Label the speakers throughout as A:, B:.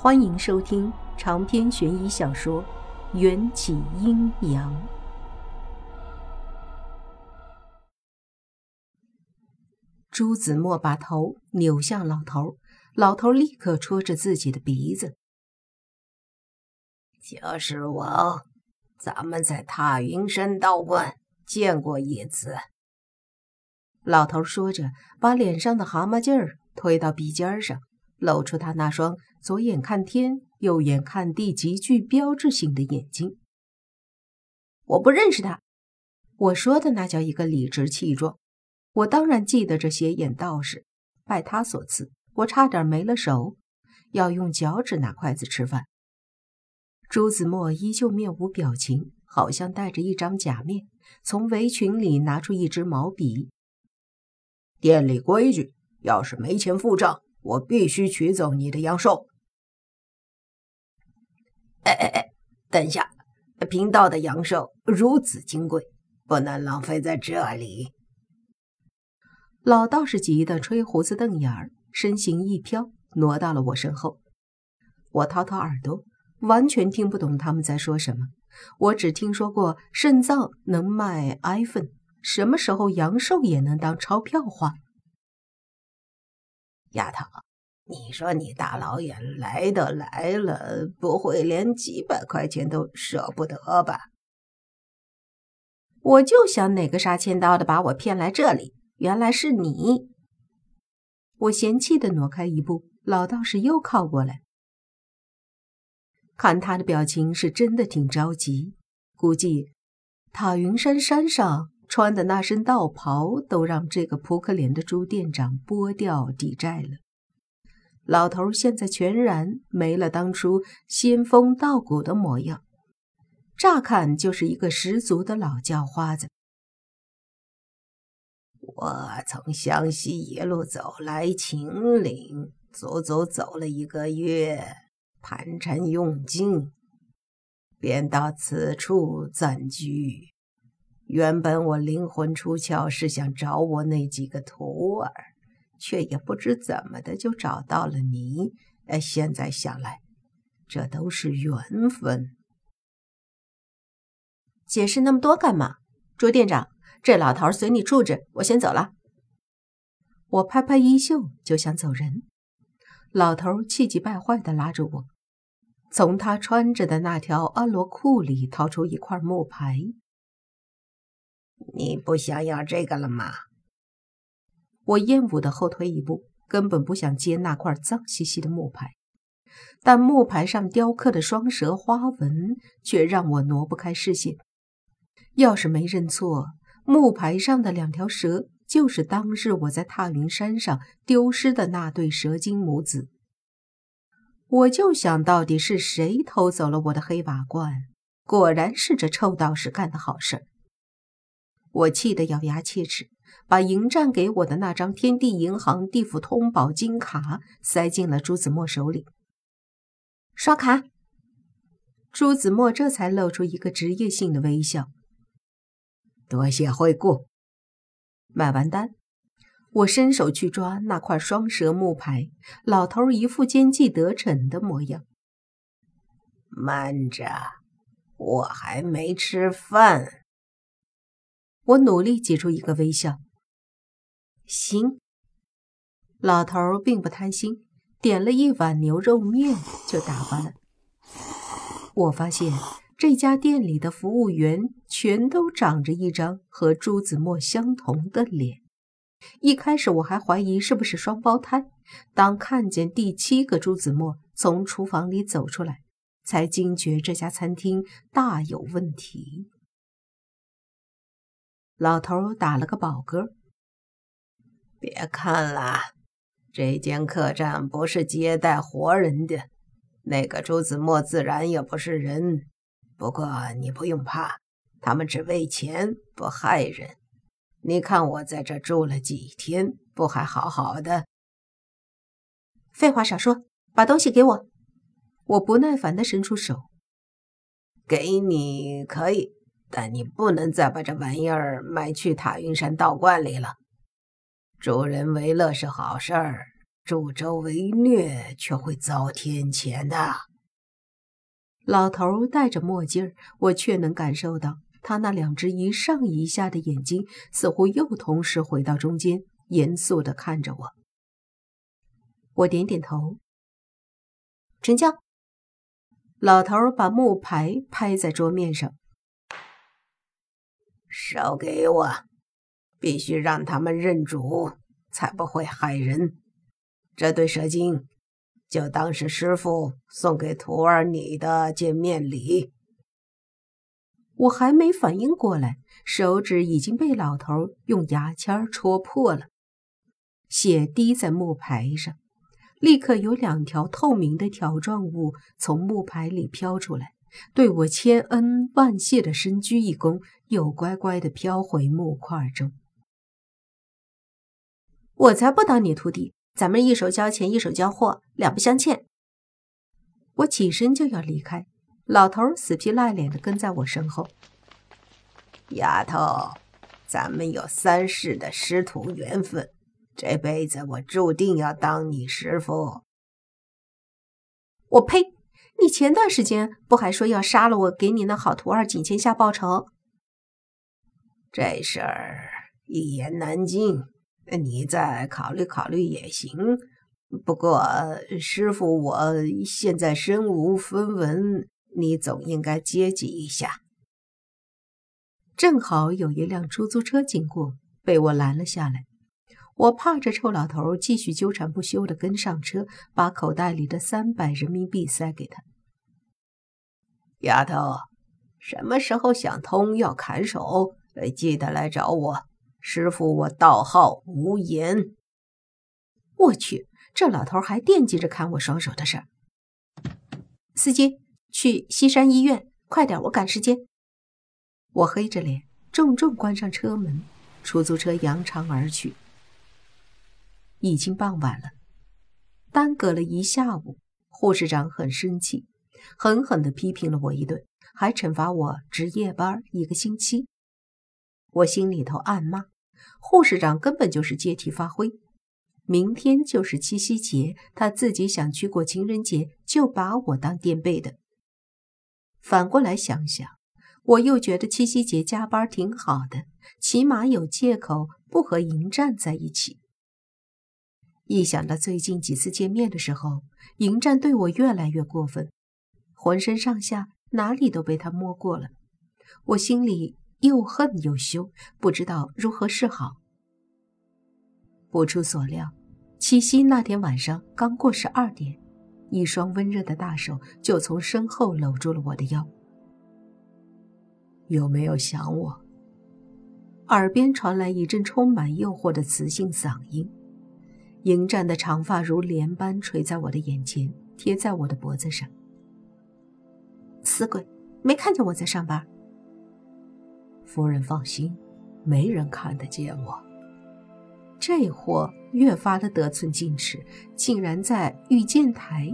A: 欢迎收听长篇悬疑小说《缘起阴阳》。朱子墨把头扭向老头，老头立刻戳着自己的鼻子：“
B: 就是我，咱们在踏云山道观见过一次。”
A: 老头说着，把脸上的蛤蟆劲儿推到鼻尖上。露出他那双左眼看天、右眼看地极具标志性的眼睛。我不认识他，我说的那叫一个理直气壮。我当然记得这斜眼道士，拜他所赐，我差点没了手，要用脚趾拿筷子吃饭。朱子墨依旧面无表情，好像戴着一张假面，从围裙里拿出一支毛笔。
C: 店里规矩，要是没钱付账。我必须取走你的阳寿！
B: 哎哎哎，等一下，贫道的阳寿如此金贵，不能浪费在这里。
A: 老道士急得吹胡子瞪眼儿，身形一飘，挪到了我身后。我掏掏耳朵，完全听不懂他们在说什么。我只听说过肾脏能卖 iPhone，什么时候阳寿也能当钞票花？
B: 丫头，你说你大老远来都来了，不会连几百块钱都舍不得吧？
A: 我就想哪个杀千刀的把我骗来这里，原来是你！我嫌弃的挪开一步，老道士又靠过来，看他的表情是真的挺着急，估计塔云山山上。穿的那身道袍都让这个扑克脸的朱店长剥掉抵债了。老头现在全然没了当初仙风道骨的模样，乍看就是一个十足的老叫花子。
B: 我从湘西一路走来秦岭，足足走了一个月，盘缠用尽，便到此处暂居。原本我灵魂出窍是想找我那几个徒儿，却也不知怎么的就找到了你。哎，现在想来，这都是缘分。
A: 解释那么多干嘛？朱店长，这老头随你处置，我先走了。我拍拍衣袖就想走人，老头气急败坏地拉住我，从他穿着的那条阿罗裤里掏出一块木牌。
B: 你不想要这个了吗？
A: 我厌恶的后退一步，根本不想接那块脏兮兮的木牌，但木牌上雕刻的双蛇花纹却让我挪不开视线。要是没认错，木牌上的两条蛇就是当日我在踏云山上丢失的那对蛇精母子。我就想到底是谁偷走了我的黑瓦罐，果然是这臭道士干的好事。我气得咬牙切齿，把迎战给我的那张天地银行地府通宝金卡塞进了朱子墨手里。刷卡。朱子墨这才露出一个职业性的微笑。
C: 多谢惠顾。
A: 买完单，我伸手去抓那块双蛇木牌，老头一副奸计得逞的模样。
B: 慢着，我还没吃饭。
A: 我努力挤出一个微笑。行，老头并不贪心，点了一碗牛肉面就打发了。我发现这家店里的服务员全都长着一张和朱子墨相同的脸。一开始我还怀疑是不是双胞胎，当看见第七个朱子墨从厨房里走出来，才惊觉这家餐厅大有问题。老头打了个饱嗝。
B: 别看了，这间客栈不是接待活人的，那个朱子墨自然也不是人。不过你不用怕，他们只为钱不害人。你看我在这住了几天，不还好好的？
A: 废话少说，把东西给我。我不耐烦地伸出手，
B: 给你可以。但你不能再把这玩意儿卖去塔云山道观里了。助人为乐是好事儿，助纣为虐，却会遭天谴的。
A: 老头戴着墨镜我却能感受到他那两只一上一下的眼睛，似乎又同时回到中间，严肃地看着我。我点点头，
D: 成交。
A: 老头把木牌拍在桌面上，
B: 手给我，必须让他们认主，才不会害人。这对蛇精，就当是师傅送给徒儿你的见面礼。
A: 我还没反应过来，手指已经被老头用牙签戳破了，血滴在木牌上。立刻有两条透明的条状物从木牌里飘出来，对我千恩万谢的深鞠一躬，又乖乖地飘回木块中。
D: 我才不当你徒弟，咱们一手交钱一手交货，两不相欠。
A: 我起身就要离开，老头死皮赖脸地跟在我身后。
B: 丫头，咱们有三世的师徒缘分。这辈子我注定要当你师傅。
D: 我呸！你前段时间不还说要杀了我，给你那好徒儿景千夏报仇？
B: 这事儿一言难尽，你再考虑考虑也行。不过师傅，我现在身无分文，你总应该接济一下。
A: 正好有一辆出租车经过，被我拦了下来。我怕这臭老头继续纠缠不休的跟上车，把口袋里的三百人民币塞给他。
B: 丫头，什么时候想通要砍手，记得来找我。师傅，我道号无言。
D: 我去，这老头还惦记着砍我双手的事儿。司机，去西山医院，快点，我赶时间。
A: 我黑着脸，重重关上车门，出租车扬长而去。已经傍晚了，耽搁了一下午，护士长很生气，狠狠地批评了我一顿，还惩罚我值夜班一个星期。我心里头暗骂，护士长根本就是借题发挥。明天就是七夕节，他自己想去过情人节，就把我当垫背的。反过来想想，我又觉得七夕节加班挺好的，起码有借口不和迎战在一起。一想到最近几次见面的时候，迎战对我越来越过分，浑身上下哪里都被他摸过了，我心里又恨又羞，不知道如何是好。不出所料，七夕那天晚上刚过十二点，一双温热的大手就从身后搂住了我的腰。有没有想我？耳边传来一阵充满诱惑的磁性嗓音。迎战的长发如帘般垂在我的眼前，贴在我的脖子上。
D: 死鬼，没看见我在上班。
C: 夫人放心，没人看得见我。
A: 这货越发的得寸进尺，竟然在御剑台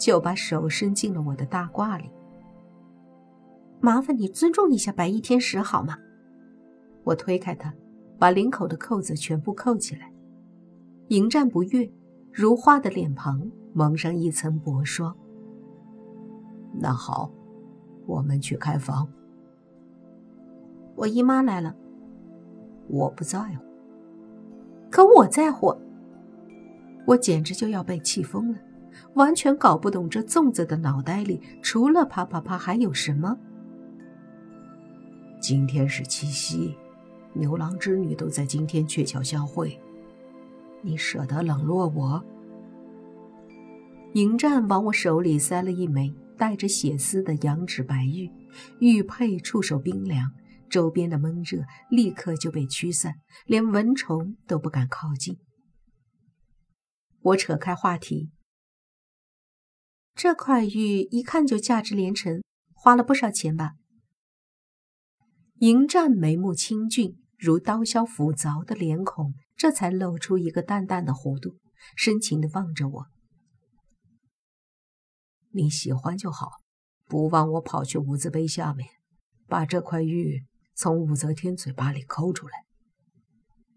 A: 就把手伸进了我的大褂里。
D: 麻烦你尊重一下白衣天使好吗？
A: 我推开他，把领口的扣子全部扣起来。迎战不悦，如花的脸庞蒙上一层薄霜。
C: 那好，我们去开房。
D: 我姨妈来了，
C: 我不在乎，
D: 可我在乎。
A: 我简直就要被气疯了，完全搞不懂这粽子的脑袋里除了啪啪啪还有什么。
C: 今天是七夕，牛郎织女都在今天鹊桥相会。你舍得冷落我？
A: 迎战往我手里塞了一枚带着血丝的羊脂白玉，玉佩触手冰凉，周边的闷热立刻就被驱散，连蚊虫都不敢靠近。我扯开话题：“
D: 这块玉一看就价值连城，花了不少钱吧？”
A: 迎战眉目清俊，如刀削斧凿的脸孔。这才露出一个淡淡的弧度，深情地望着我。
C: 你喜欢就好，不枉我跑去武则碑下面，把这块玉从武则天嘴巴里抠出来。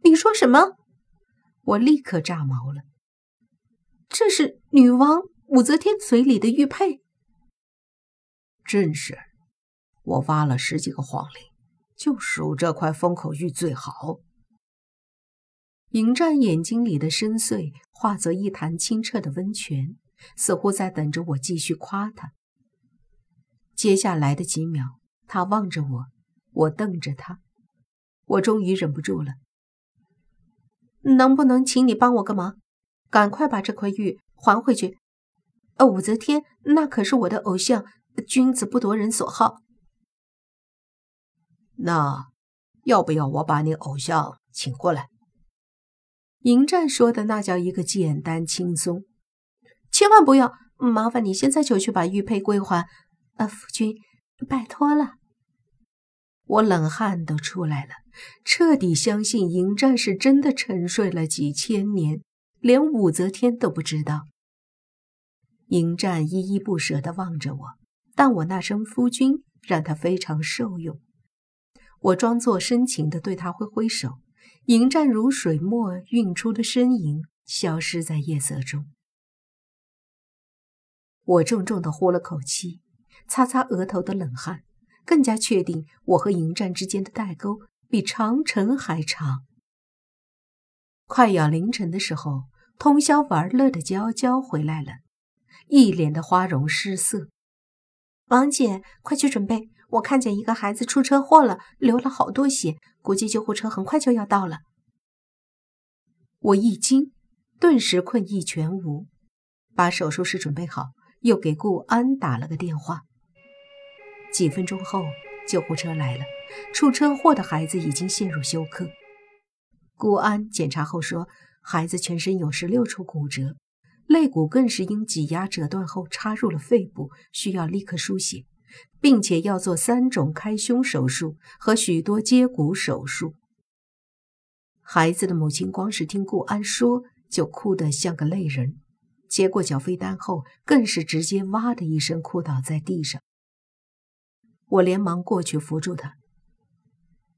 D: 你说什么？
A: 我立刻炸毛了。
D: 这是女王武则天嘴里的玉佩。
C: 正是，我挖了十几个皇陵，就数这块封口玉最好。
A: 迎战眼睛里的深邃化作一潭清澈的温泉，似乎在等着我继续夸他。接下来的几秒，他望着我，我瞪着他，我终于忍不住了。
D: 能不能请你帮我个忙，赶快把这块玉还回去？呃，武则天那可是我的偶像，君子不夺人所好。
C: 那要不要我把你偶像请过来？
A: 迎战说的那叫一个简单轻松，
D: 千万不要！麻烦你现在就去把玉佩归还。啊，夫君，拜托了。
A: 我冷汗都出来了，彻底相信迎战是真的沉睡了几千年，连武则天都不知道。迎战依依不舍地望着我，但我那声夫君让他非常受用。我装作深情地对他挥挥手。迎战如水墨晕出的身影消失在夜色中。我重重地呼了口气，擦擦额头的冷汗，更加确定我和迎战之间的代沟比长城还长。快要凌晨的时候，通宵玩乐的娇娇回来了，一脸的花容失色。
D: 王姐，快去准备！我看见一个孩子出车祸了，流了好多血，估计救护车很快就要到了。
A: 我一惊，顿时困意全无，把手术室准备好，又给顾安打了个电话。几分钟后，救护车来了，出车祸的孩子已经陷入休克。顾安检查后说，孩子全身有十六处骨折，肋骨更是因挤压折断后插入了肺部，需要立刻输血。并且要做三种开胸手术和许多接骨手术。孩子的母亲光是听顾安说，就哭得像个泪人。接过缴费单后，更是直接哇的一声哭倒在地上。我连忙过去扶住他。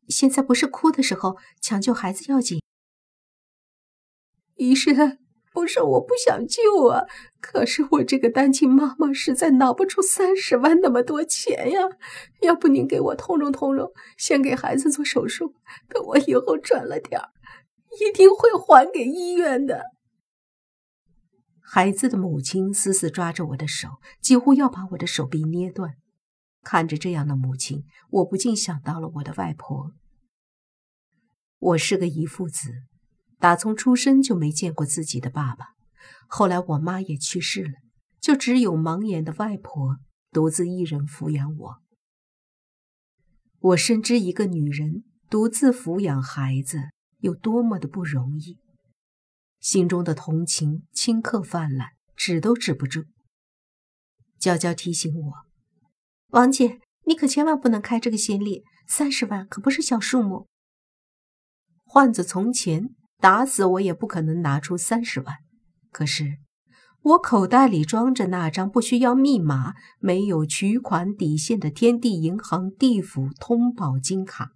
D: 现在不是哭的时候，抢救孩子要紧。
E: 医生。不是我不想救啊，可是我这个单亲妈妈实在拿不出三十万那么多钱呀。要不您给我通融通融，先给孩子做手术，等我以后赚了点儿，一定会还给医院的。
A: 孩子的母亲死死抓着我的手，几乎要把我的手臂捏断。看着这样的母亲，我不禁想到了我的外婆。我是个遗腹子。打从出生就没见过自己的爸爸，后来我妈也去世了，就只有盲眼的外婆独自一人抚养我。我深知一个女人独自抚养孩子有多么的不容易，心中的同情顷刻泛滥，止都止不住。娇娇提醒我：“
D: 王姐，你可千万不能开这个先例，三十万可不是小数目。
A: 换做从前。”打死我也不可能拿出三十万，可是我口袋里装着那张不需要密码、没有取款底线的天地银行地府通宝金卡。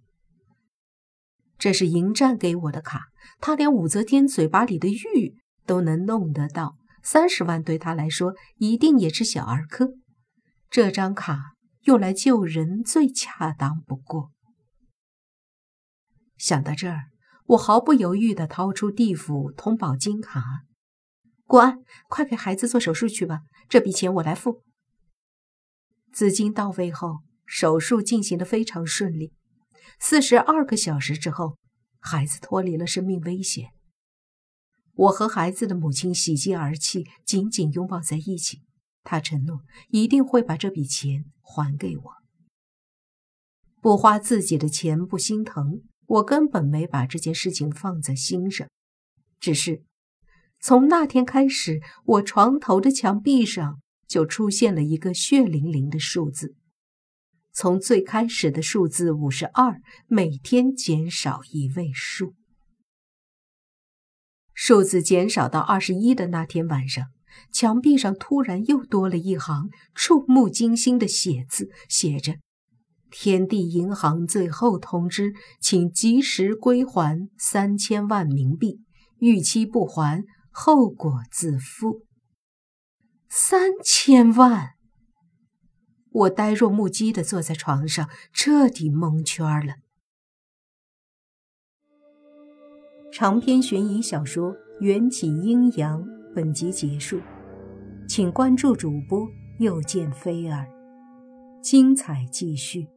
A: 这是迎战给我的卡，他连武则天嘴巴里的玉都能弄得到，三十万对他来说一定也是小儿科。这张卡用来救人最恰当不过。想到这儿。我毫不犹豫地掏出地府通宝金卡，
D: 国安，快给孩子做手术去吧，这笔钱我来付。
A: 资金到位后，手术进行的非常顺利。四十二个小时之后，孩子脱离了生命危险。我和孩子的母亲喜极而泣，紧紧拥抱在一起。他承诺一定会把这笔钱还给我，不花自己的钱不心疼。我根本没把这件事情放在心上，只是从那天开始，我床头的墙壁上就出现了一个血淋淋的数字。从最开始的数字五十二，每天减少一位数。数字减少到二十一的那天晚上，墙壁上突然又多了一行触目惊心的写字，写着。天地银行最后通知，请及时归还三千万冥币，逾期不还，后果自负。三千万！我呆若木鸡的坐在床上，彻底蒙圈了。长篇悬疑小说《缘起阴阳》本集结束，请关注主播，又见菲儿，精彩继续。